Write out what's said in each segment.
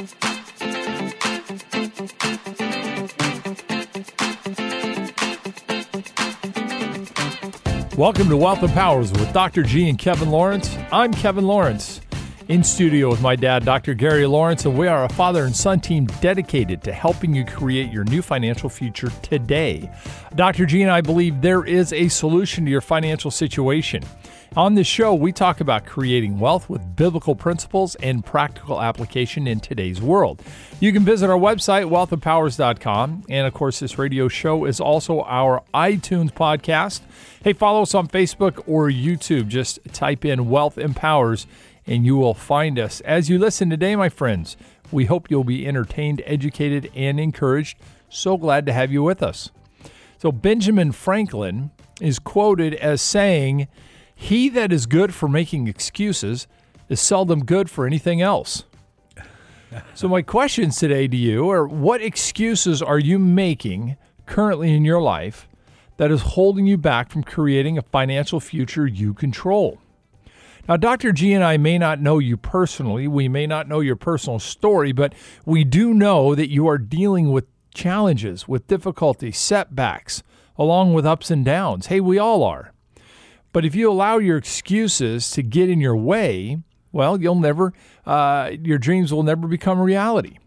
Welcome to Wealth Empowers with Dr. G and Kevin Lawrence. I'm Kevin Lawrence in studio with my dad, Dr. Gary Lawrence, and we are a father and son team dedicated to helping you create your new financial future today. Dr. G and I believe there is a solution to your financial situation. On this show, we talk about creating wealth with biblical principles and practical application in today's world. You can visit our website, wealthempowers.com. And of course, this radio show is also our iTunes podcast. Hey, follow us on Facebook or YouTube. Just type in Wealth Empowers and you will find us. As you listen today, my friends, we hope you'll be entertained, educated, and encouraged. So glad to have you with us. So, Benjamin Franklin is quoted as saying, He that is good for making excuses is seldom good for anything else. so, my questions today to you are what excuses are you making currently in your life that is holding you back from creating a financial future you control? Now, Dr. G and I may not know you personally, we may not know your personal story, but we do know that you are dealing with challenges, with difficulties, setbacks, along with ups and downs. Hey, we all are. But if you allow your excuses to get in your way, well, you'll never, uh, your dreams will never become reality.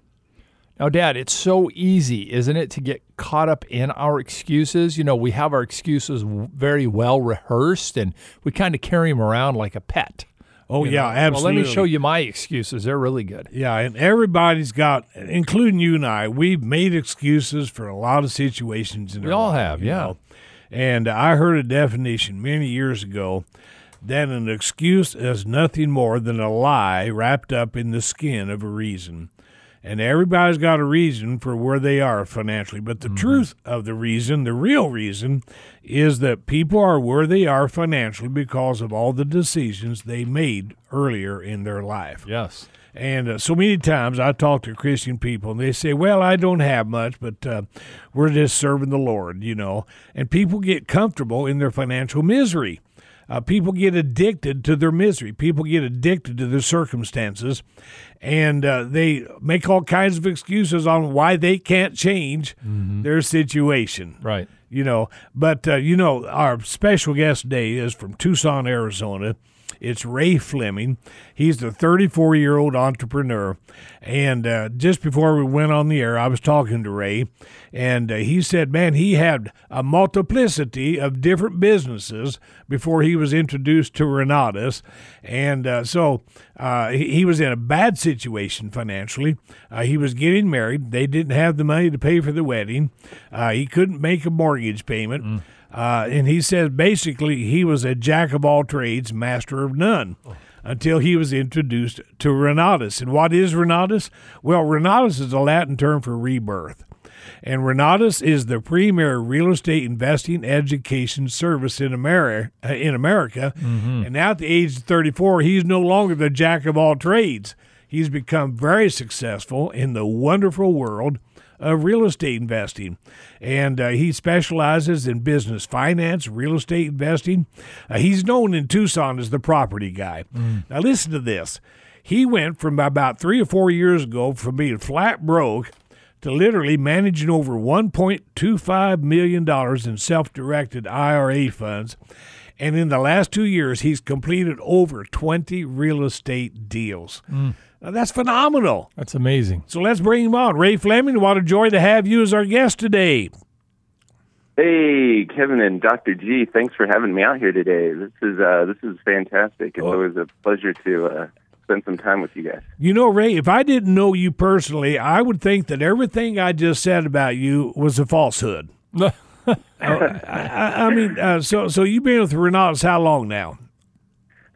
Now, Dad, it's so easy, isn't it, to get caught up in our excuses? You know, we have our excuses very well rehearsed and we kind of carry them around like a pet. Oh, yeah, know? absolutely. Well, let me show you my excuses. They're really good. Yeah, and everybody's got, including you and I, we've made excuses for a lot of situations in we all life, have, yeah. Know? And I heard a definition many years ago that an excuse is nothing more than a lie wrapped up in the skin of a reason and everybody's got a reason for where they are financially. But the mm-hmm. truth of the reason, the real reason, is that people are where they are financially because of all the decisions they made earlier in their life. Yes. And uh, so many times I talk to Christian people and they say, Well, I don't have much, but uh, we're just serving the Lord, you know. And people get comfortable in their financial misery. Uh, people get addicted to their misery. People get addicted to their circumstances, and uh, they make all kinds of excuses on why they can't change mm-hmm. their situation. Right. You know, but uh, you know, our special guest today is from Tucson, Arizona. It's Ray Fleming. He's the 34 year old entrepreneur. And uh, just before we went on the air, I was talking to Ray, and uh, he said, man, he had a multiplicity of different businesses before he was introduced to Renatus. And uh, so uh, he, he, was in a bad situation financially. Uh, he was getting married. They didn't have the money to pay for the wedding. Uh, he couldn't make a mortgage payment. Mm. Uh, and he says basically he was a jack of all trades, master of none. Until he was introduced to Renatus. And what is Renatus? Well, Renatus is a Latin term for rebirth. And Renatus is the premier real estate investing education service in America. Uh, in America. Mm-hmm. And now at the age of 34, he's no longer the jack of all trades. He's become very successful in the wonderful world of real estate investing. And uh, he specializes in business finance, real estate investing. Uh, he's known in Tucson as the property guy. Mm. Now, listen to this. He went from about three or four years ago from being flat broke to literally managing over $1.25 million in self directed IRA funds. And in the last two years, he's completed over 20 real estate deals. Mm. Now, that's phenomenal. That's amazing. So let's bring him on. Ray Fleming, what a joy to have you as our guest today. Hey, Kevin and Dr. G, thanks for having me out here today. This is uh, this is fantastic. It's oh. always a pleasure to uh, spend some time with you guys. You know, Ray, if I didn't know you personally, I would think that everything I just said about you was a falsehood. oh, I, I, mean, uh, so so you've been with Renatus how long now?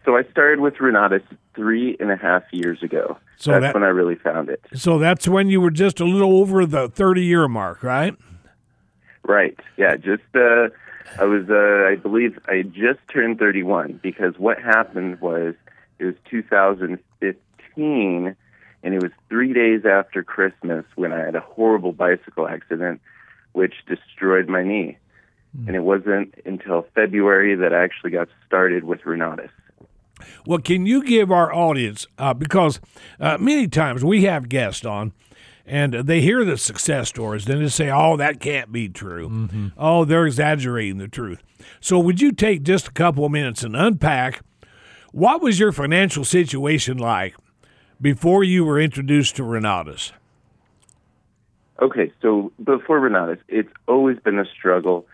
So I started with Renatus three and a half years ago. So that's that, when I really found it. So that's when you were just a little over the 30 year mark, right? Right. Yeah. Just, uh, I was, uh, I believe I just turned 31 because what happened was it was 2015 and it was three days after Christmas when I had a horrible bicycle accident which destroyed my knee. Mm. And it wasn't until February that I actually got started with Renatus. Well, can you give our audience, uh, because uh, many times we have guests on and they hear the success stories, then they say, oh, that can't be true. Mm-hmm. Oh, they're exaggerating the truth. So, would you take just a couple of minutes and unpack what was your financial situation like before you were introduced to Renatus? Okay, so before Renatus, it's always been a struggle,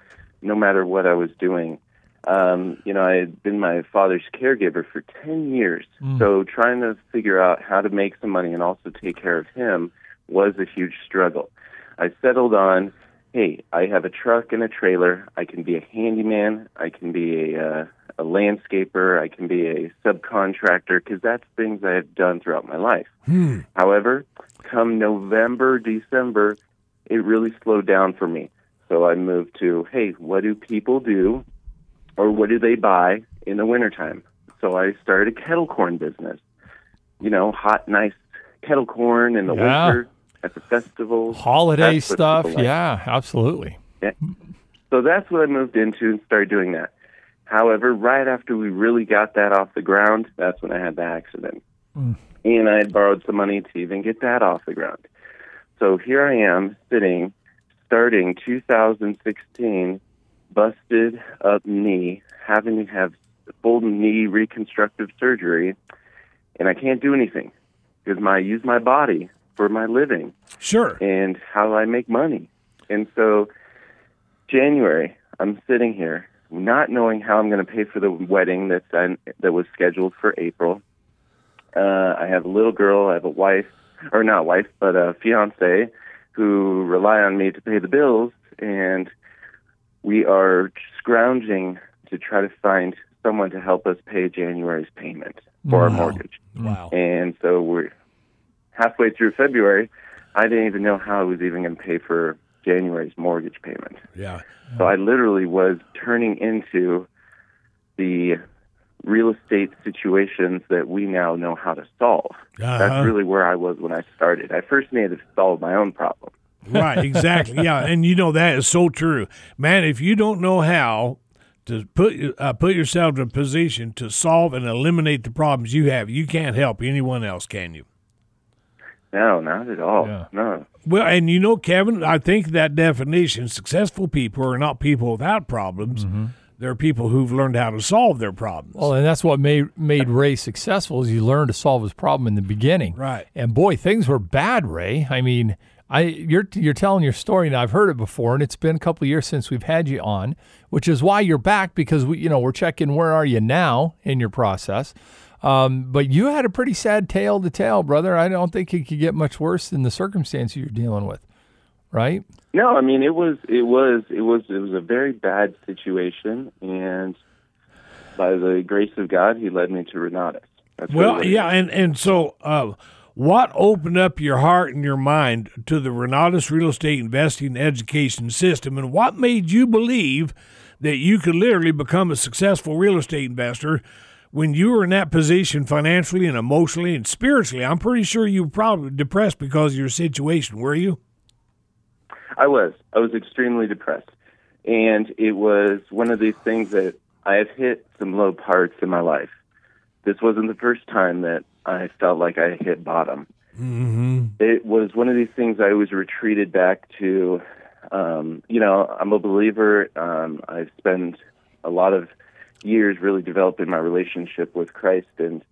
no matter what I was doing. Um, you know, I had been my father's caregiver for 10 years. Mm. So trying to figure out how to make some money and also take care of him was a huge struggle. I settled on, hey, I have a truck and a trailer. I can be a handyman. I can be a, uh, a landscaper. I can be a subcontractor because that's things I have done throughout my life. Hmm. However, come November, December, it really slowed down for me. So I moved to, hey, what do people do or what do they buy in the wintertime? So I started a kettle corn business. You know, hot, nice kettle corn in the yeah. winter at the festivals. Holiday stuff. Like. Yeah, absolutely. Yeah. So that's what I moved into and started doing that. However, right after we really got that off the ground, that's when I had the accident. Mm. And I had borrowed some money to even get that off the ground. So here I am sitting, starting 2016, busted up knee, having to have full knee reconstructive surgery, and I can't do anything because my I use my body for my living. Sure. And how do I make money. And so January, I'm sitting here not knowing how I'm going to pay for the wedding that's that was scheduled for April. Uh, I have a little girl. I have a wife, or not wife, but a fiance who rely on me to pay the bills, and we are scrounging to try to find someone to help us pay January's payment for wow. our mortgage. Wow. And so we're halfway through February. I didn't even know how I was even going to pay for January's mortgage payment. Yeah. So I literally was turning into the real estate situations that we now know how to solve. Uh-huh. That's really where I was when I started. I first needed to solve my own problem. right, exactly. Yeah, and you know that is so true. Man, if you don't know how to put uh, put yourself in a position to solve and eliminate the problems you have, you can't help anyone else, can you? No, not at all. Yeah. No. Well, and you know, Kevin, I think that definition, successful people are not people without problems. Mm-hmm. They're people who've learned how to solve their problems. Well, and that's what made made Ray successful is he learned to solve his problem in the beginning. Right. And boy, things were bad, Ray. I mean, I you're you're telling your story and I've heard it before, and it's been a couple years since we've had you on, which is why you're back because we you know we're checking where are you now in your process. Um, but you had a pretty sad tale to tell, brother. I don't think it could get much worse than the circumstance you're dealing with, right? No, I mean it was it was it was it was a very bad situation, and by the grace of God, He led me to Renatus. That's well, yeah, and and so uh, what opened up your heart and your mind to the Renatus real estate investing education system, and what made you believe that you could literally become a successful real estate investor? When you were in that position financially and emotionally and spiritually, I'm pretty sure you were probably depressed because of your situation, were you? I was. I was extremely depressed. And it was one of these things that I have hit some low parts in my life. This wasn't the first time that I felt like I hit bottom. Mm-hmm. It was one of these things I always retreated back to. Um, you know, I'm a believer. Um, I've spent a lot of years really developing my relationship with Christ, and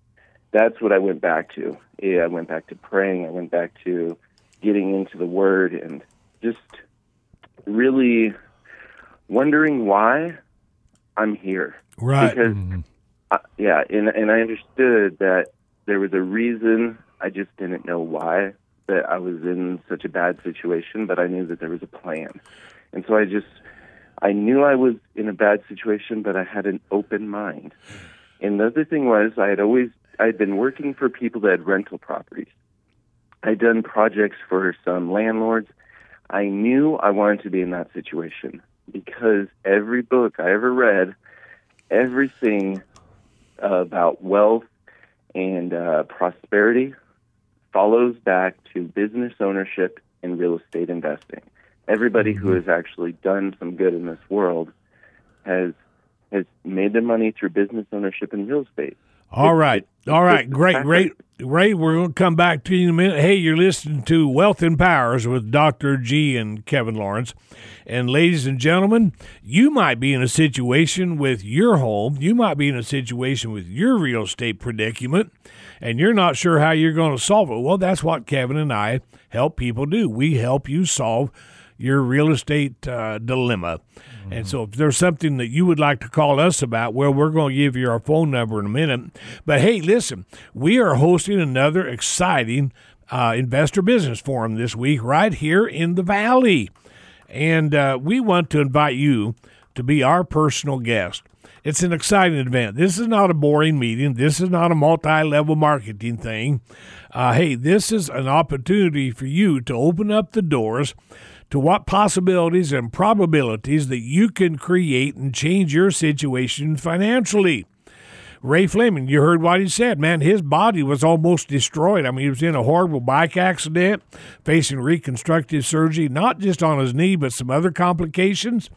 that's what I went back to. Yeah, I went back to praying. I went back to getting into the Word and just really wondering why I'm here. Right. Because, mm-hmm. I, yeah, and and I understood that there was a reason. I just didn't know why that I was in such a bad situation, but I knew that there was a plan. And so I just I knew I was in a bad situation, but I had an open mind. And the other thing was, I had always I had been working for people that had rental properties. I'd done projects for some landlords. I knew I wanted to be in that situation because every book I ever read, everything about wealth and uh, prosperity follows back to business ownership and real estate investing everybody who mm-hmm. has actually done some good in this world has has made their money through business ownership and real estate. All right. All right. Great. Great. Ray, we're going to come back to you in a minute. Hey, you're listening to Wealth Empowers with Dr. G and Kevin Lawrence. And ladies and gentlemen, you might be in a situation with your home, you might be in a situation with your real estate predicament, and you're not sure how you're going to solve it. Well, that's what Kevin and I help people do. We help you solve your real estate uh, dilemma. Mm-hmm. And so, if there's something that you would like to call us about, well, we're going to give you our phone number in a minute. But hey, listen, we are hosting another exciting uh, investor business forum this week right here in the Valley. And uh, we want to invite you to be our personal guest. It's an exciting event. This is not a boring meeting. This is not a multi level marketing thing. Uh, hey, this is an opportunity for you to open up the doors to what possibilities and probabilities that you can create and change your situation financially. Ray Fleming, you heard what he said, man. His body was almost destroyed. I mean, he was in a horrible bike accident, facing reconstructive surgery, not just on his knee, but some other complications.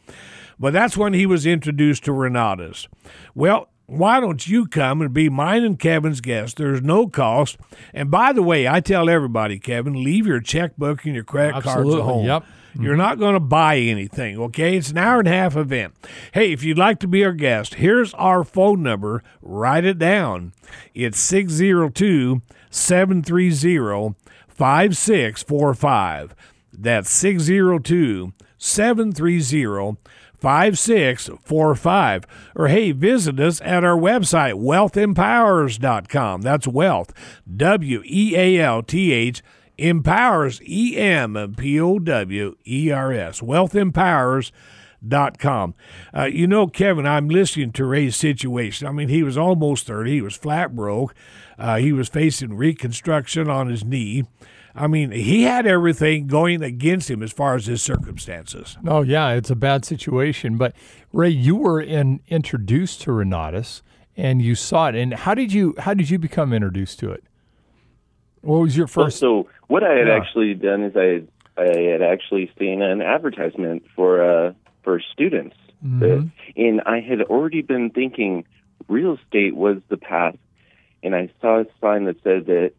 But that's when he was introduced to Renatus. Well, why don't you come and be mine and Kevin's guest? There's no cost. And by the way, I tell everybody, Kevin, leave your checkbook and your credit Absolutely. cards at home. Yep. You're not going to buy anything, okay? It's an hour and a half event. Hey, if you'd like to be our guest, here's our phone number. Write it down. It's 602 730 5645. That's 602 730 5645. Or hey, visit us at our website, wealthempowers.com. That's wealth, W E A L T H, empowers, E M P O W E R S. Wealthempowers.com. Uh, you know, Kevin, I'm listening to Ray's situation. I mean, he was almost 30, he was flat broke, uh, he was facing reconstruction on his knee. I mean, he had everything going against him as far as his circumstances. Oh yeah, it's a bad situation. But Ray, you were in, introduced to Renatus, and you saw it. And how did you how did you become introduced to it? What was your Well, first? so what I had Yeah. actually done is I had, I had actually seen an advertisement for uh, for students, Mhm. and I had already been thinking real estate was the path, and I saw a sign that said that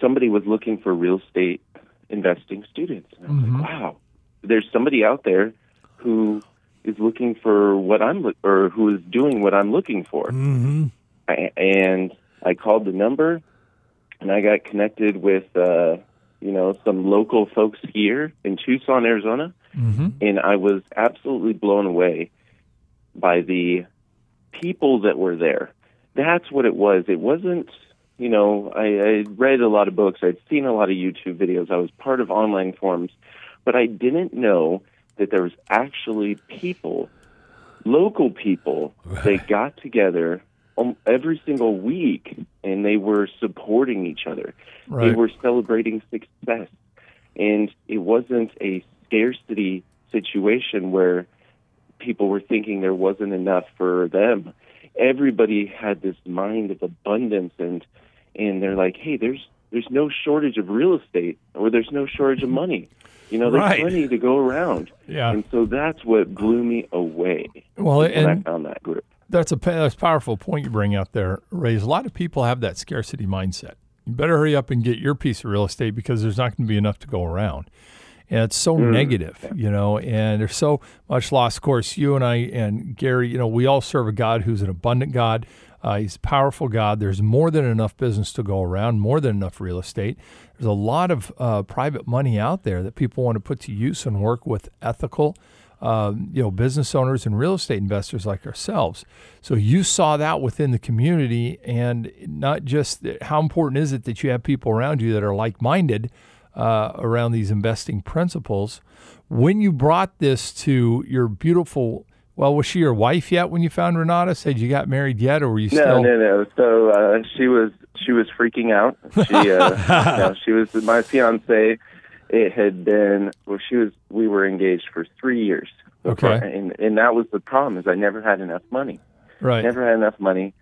somebody was looking for real estate investing students. And I was Mhm. like, wow, there's somebody out there who is looking for what I'm look or who is doing what I'm looking for. Mm-hmm. I, and I called the number, and I got connected with uh, you know some local folks here in Tucson, Arizona, Mhm. and I was absolutely blown away by the people that were there. That's what it was. It wasn't. You know, I, I read a lot of books. I'd seen a lot of YouTube videos. I was part of online forums, but I didn't know that there was actually people, local people, that got together um, every single week and they were supporting each other. They were celebrating success. And it wasn't a scarcity situation where people were thinking there wasn't enough for them. Everybody had this mind of abundance and and they're like, "Hey, there's there's no shortage of real estate or there's no shortage of money. You know, there's Right. plenty to go around." Yeah. And so that's what blew me away Well, when I found that group. That's a that's a powerful point you bring out there, Ray. A lot of people have that scarcity mindset. You better hurry up and get your piece of real estate because there's not going to be enough to go around. And it's so negative, you know, and there's so much loss. Of course, you and I and Gary, you know, we all serve a God who's an abundant God. Uh, he's a powerful God. There's more than enough business to go around, more than enough real estate. There's a lot of uh, private money out there that people want to put to use and work with ethical, um, you know, business owners and real estate investors like ourselves. So you saw that within the community, and not just how important is it that you have people around you that are like-minded uh, around these investing principles. When you brought this to your beautiful, well, was she your wife yet when you found Renatus? Said you got married yet, or were you No, still? no, no. So uh, she was she was freaking out. She uh, you know, she was my fiance. It had been well. She was. We were engaged for three years. Okay. and and that was the problem. Is I never had enough money. Right. Never had enough money,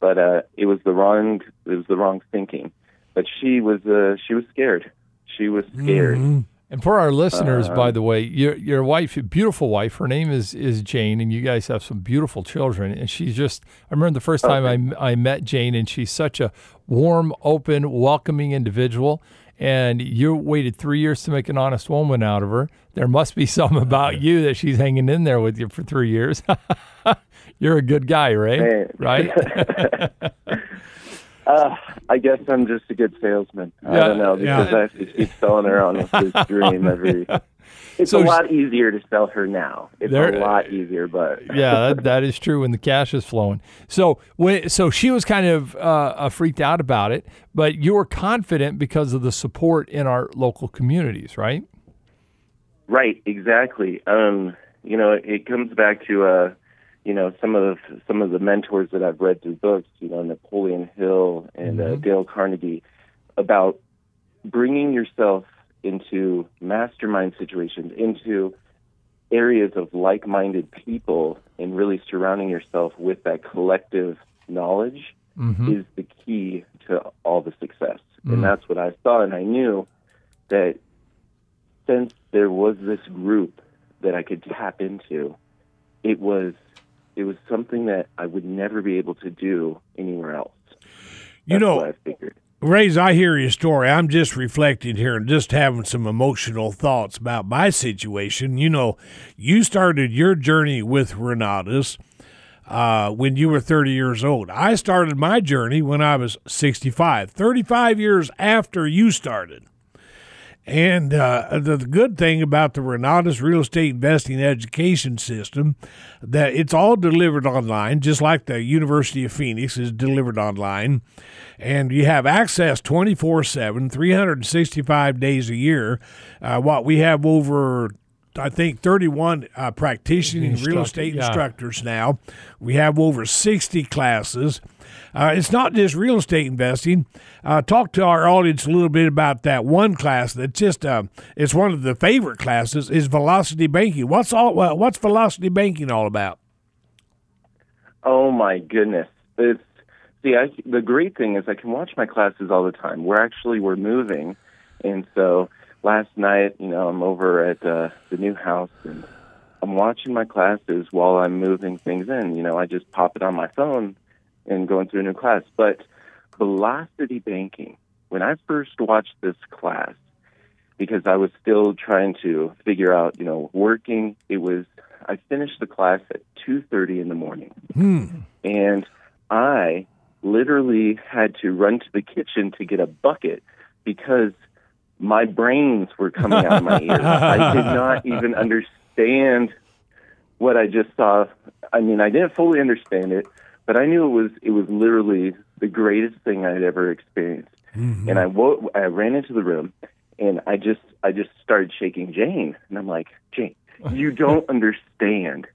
but uh, it was the wrong. It was the wrong thinking. But she was. Uh, she was scared. She was scared. Mhm. And for our listeners, uh, by the way, your your wife, beautiful wife, her name is is Jane, and you guys have some beautiful children. And she's just, I remember the first time okay. I, I met Jane, and she's such a warm, open, welcoming individual. And you waited three years to make an honest woman out of her. There must be something about you that she's hanging in there with you for three years. You're a good guy, Ray. Right? Uh, I guess I'm just a good salesman. Yeah, I don't know because yeah. I have to keep selling her on this dream every. It's so, a lot easier to sell her now. It's there, a lot easier, but yeah, that, that is true when the cash is flowing. So when so she was kind of uh, uh, freaked out about it, but you were confident because of the support in our local communities, right? Right, exactly. Um, you know, it comes back to uh, you know some of the, some of the mentors that I've read through books, you know Napoleon Hill and uh, mm-hmm. uh, Dale Carnegie, about bringing yourself into mastermind situations, into areas of like-minded people, and really surrounding yourself with that collective knowledge mm-hmm. is the key to all the success. Mm-hmm. And that's what I saw, and I knew that since there was this group that I could tap into, it was it was something that I would never be able to do anywhere else. you know, I figured. Rays, I hear your story. I'm just reflecting here and just having some emotional thoughts about my situation. You know, you started your journey with Renatus uh, when you were 30 years old. I started my journey when I was 65, 35 years after you started. And uh, the, the, good thing about the Renatus Real Estate Investing Education System that it's all delivered online, just like the University of Phoenix is delivered online, and you have access 24/7, 365 days a year. Uh, what we have over I think 31 uh, practicing real estate yeah. instructors now. We have over 60 classes. Uh, it's not just real estate investing. Uh, talk to our audience a little bit about that one class that's just uh, it's one of the favorite classes is velocity banking. What's all what's velocity banking all about? Oh my goodness! It's see, I, the great thing is I can watch my classes all the time. We're actually we're moving, and so last night, you know, I'm over at uh, the new house and I'm watching my classes while I'm moving things in. You know, I just pop it on my phone and going through a new class. But velocity banking, when I first watched this class, because I was still trying to figure out, you know, working, it was I finished the class at 2:30 in the morning. Hmm. And I literally had to run to the kitchen to get a bucket because my brains were coming out of my ears. I did not even understand what I just saw. I mean, I didn't fully understand it, but I knew it was it was literally the greatest thing I had ever experienced. Mm-hmm. And I wo- I ran into the room, and I just I just started shaking Jane, and I'm like, Jane, you don't understand.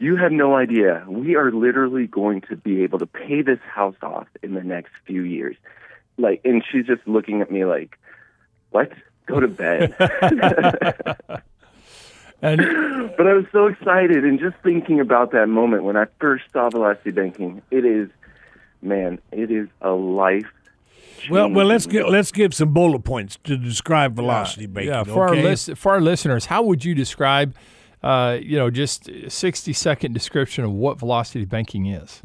You have no idea. We are literally going to be able to pay this house off in the next few years. Like, and she's just looking at me like, what? Go to bed. and but I was so excited and just thinking about that moment when I first saw velocity banking. It is, man, it is a life. Well, well, let's get let's give some bullet points to describe velocity yeah, banking. Yeah, for okay? our list, for our listeners, how would you describe, uh, you know, just a sixty second description of what velocity banking is?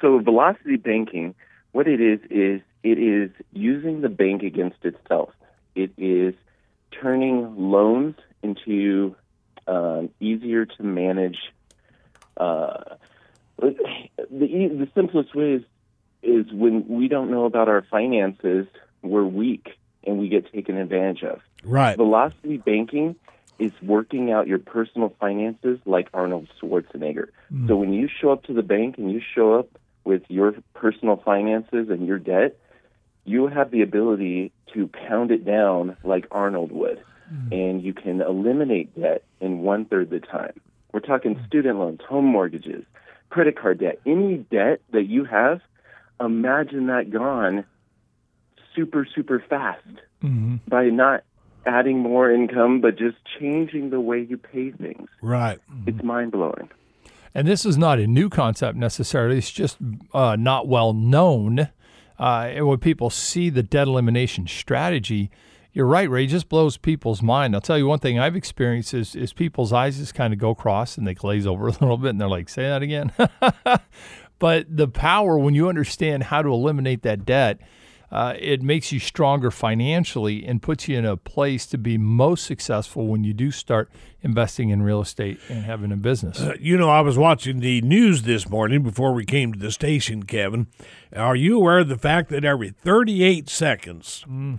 So, velocity banking, what it is is it is using the bank against itself. It is turning loans into um, easier to manage. Uh, the, the simplest way is, is when we don't know about our finances, we're weak and we get taken advantage of. Right. Velocity banking is working out your personal finances like Arnold Schwarzenegger. Mm. So when you show up to the bank and you show up with your personal finances and your debt, you have the ability to pound it down like Arnold would, mm. and you can eliminate debt in one third the time. We're talking mm. student loans, home mortgages, credit card debt, any debt that you have. Imagine that gone super, super fast mm-hmm. by not adding more income, but just changing the way you pay things. Right. Mm-hmm. It's mind blowing. And this is not a new concept necessarily. It's just uh, not well known uh, and when people see the debt elimination strategy, you're right, Ray. It just blows people's mind. I'll tell you one thing I've experienced is, is people's eyes just kind of go cross and they glaze over a little bit and they're like, say that again. but the power, when you understand how to eliminate that debt, uh, it makes you stronger financially and puts you in a place to be most successful when you do start investing in real estate and having a business. Uh, you know, I was watching the news this morning before we came to the station, Kevin. Are you aware of the fact that every 38 seconds, mm.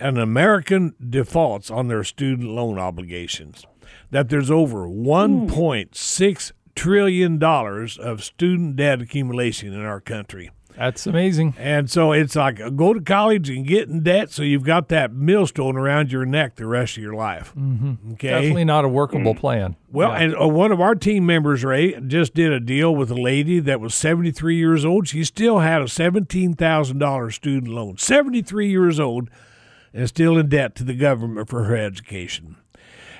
an American defaults on their student loan obligations? That there's over 1.6 trillion dollars of student debt accumulation in our country. That's amazing. And so it's like go to college and get in debt so you've got that millstone around your neck the rest of your life. Mm-hmm. Okay. Definitely not a workable mm. plan. Well, yeah. and uh, one of our team members, Ray, just did a deal with a lady that was 73 years old. She still had a $17,000 student loan. 73 years old and still in debt to the government for her education.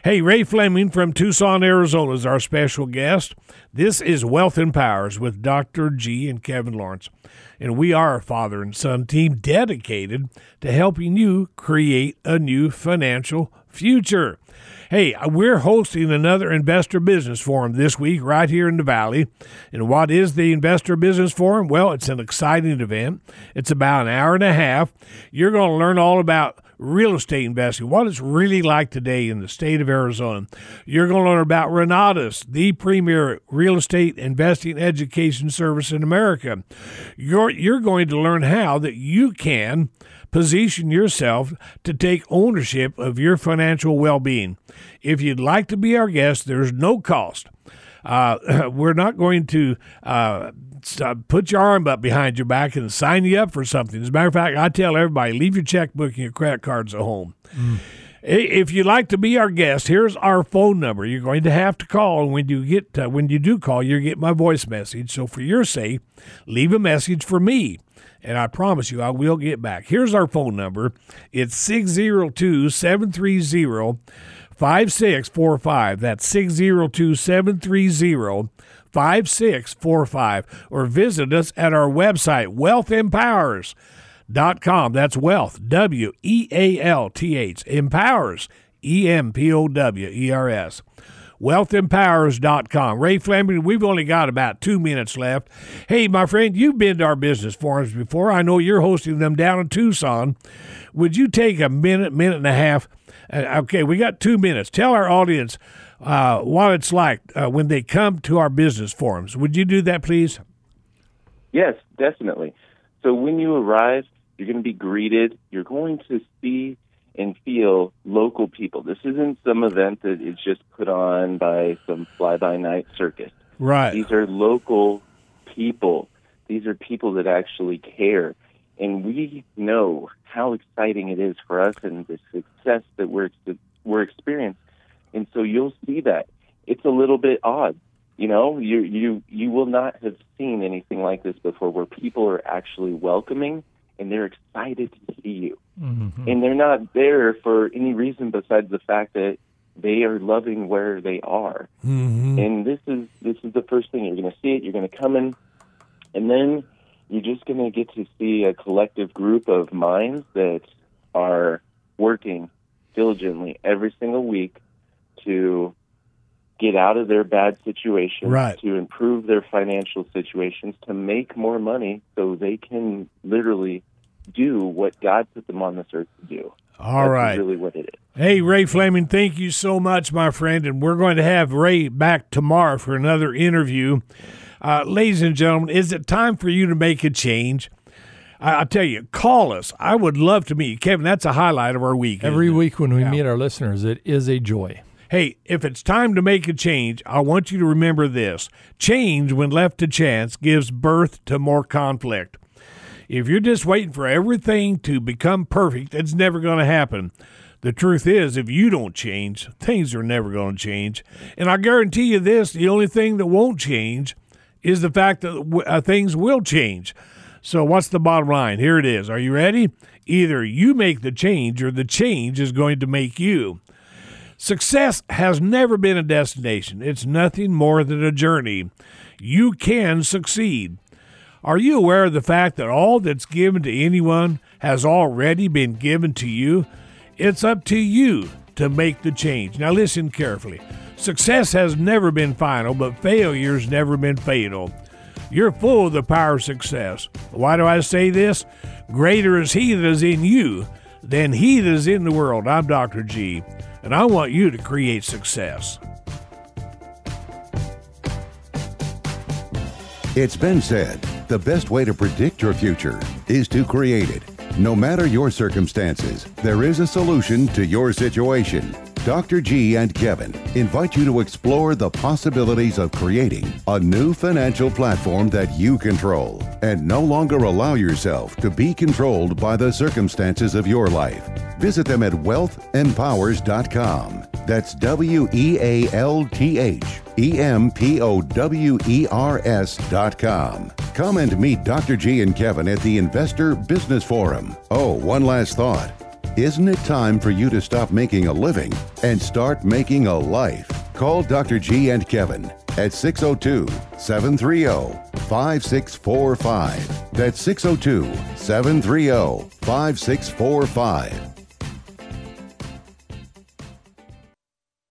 Hey, Ray Fleming from Tucson, Arizona is our special guest. This is Wealth Empowers with Dr. G and Kevin Lawrence. And we are a father and son team dedicated to helping you create a new financial future. Hey, uh, we're hosting another Investor Business Forum this week right here in the Valley. And what is the Investor Business Forum? Well, it's an exciting event. It's about an hour and a half. You're going to learn all about real estate investing, what it's really like today in the state of Arizona. You're going to learn about Renatus, the premier real estate investing education service in America. You're, you're going to learn how that you can position yourself to take ownership of your financial well being. If you'd like to be our guest, there's no cost. Uh, we're not going to uh, put your arm up behind your back and sign you up for something. As a matter of fact, I tell everybody leave your checkbook and your credit cards at home. Mm. If you'd like to be our guest, here's our phone number. You're going to have to call, and when you get uh, when you do call, you get my voice message. So for your sake, leave a message for me, and I promise you I will get back. Here's our phone number. It's 602 730 5645. That's 602 730 5645 or visit us at our website, wealthempowers.com. That's wealth, W E A L T H, empowers, E M P O W E R S. Wealthempowers.com. Ray Fleming, we've only got about two minutes left. Hey, my friend, you've been to our business forums before. I know you're hosting them down in Tucson. Would you take a minute, minute and a half? Uh, okay, we got two minutes. Tell our audience uh, what it's like uh, when they come to our business forums. Would you do that, please? Yes, definitely. So when you arrive, you're going to be greeted. You're going to see and feel local people. This isn't some event that is just put on by some fly by night circus. Right. These are local people. These are people that actually care. And we know how exciting it is for us and the success that we're we're experiencing and so you'll see that it's a little bit odd. You know, you you you will not have seen anything like this before, where people are actually welcoming and they're excited to see you, mm-hmm. and they're not there for any reason besides the fact that they are loving where they are. Mm-hmm. And this is this is the first thing you're going to see it. You're going to come in, and then you're just going to get to see a collective group of minds that are working diligently every single week to get out of their bad situations, right. to improve their financial situations, to make more money so they can literally do what God put them on this earth to do. All That's right, really what it is. Hey, Ray Fleming, thank you so much, my friend. And we're going to have Ray back tomorrow for another interview. Uh, ladies and gentlemen, is it time for you to make a change? I, will tell you, call us. I would love to meet you. Kevin, that's a highlight of our week. Every week when we yeah. meet our listeners, it is a joy. Hey, if it's time to make a change, I want you to remember this change, when left to chance, gives birth to more conflict. If you're just waiting for everything to become perfect, it's never going to happen. The truth is, if you don't change, things are never going to change. And I guarantee you this the only thing that won't change is the fact that uh, things will change. So, what's the bottom line? Here it is. Are you ready? Either you make the change or the change is going to make you. Success has never been a destination, it's nothing more than a journey. You can succeed. Are you aware of the fact that all that's given to anyone has already been given to you? It's up to you to make the change. Now, listen carefully. Success has never been final, but failure's never been fatal. You're full of the power of success. Why do I say this? Greater is He that is in you than He that is in the world. I'm Dr. G, and I want you to create success. It's been said the best way to predict your future is to create it. No matter your circumstances, there is a solution to your situation. Dr. G and Kevin invite you to explore the possibilities of creating a new financial platform that you control and no longer allow yourself to be controlled by the circumstances of your life. Visit them at wealthempowers.com. That's W E A L T H E M P O W E R S dot com. Come and meet Dr. G and Kevin at the Investor Business Forum. Oh, one last thought. Isn't it time for you to stop making a living and start making a life? Call Dr. G and Kevin at 602 730 5645. That's 602 730 5645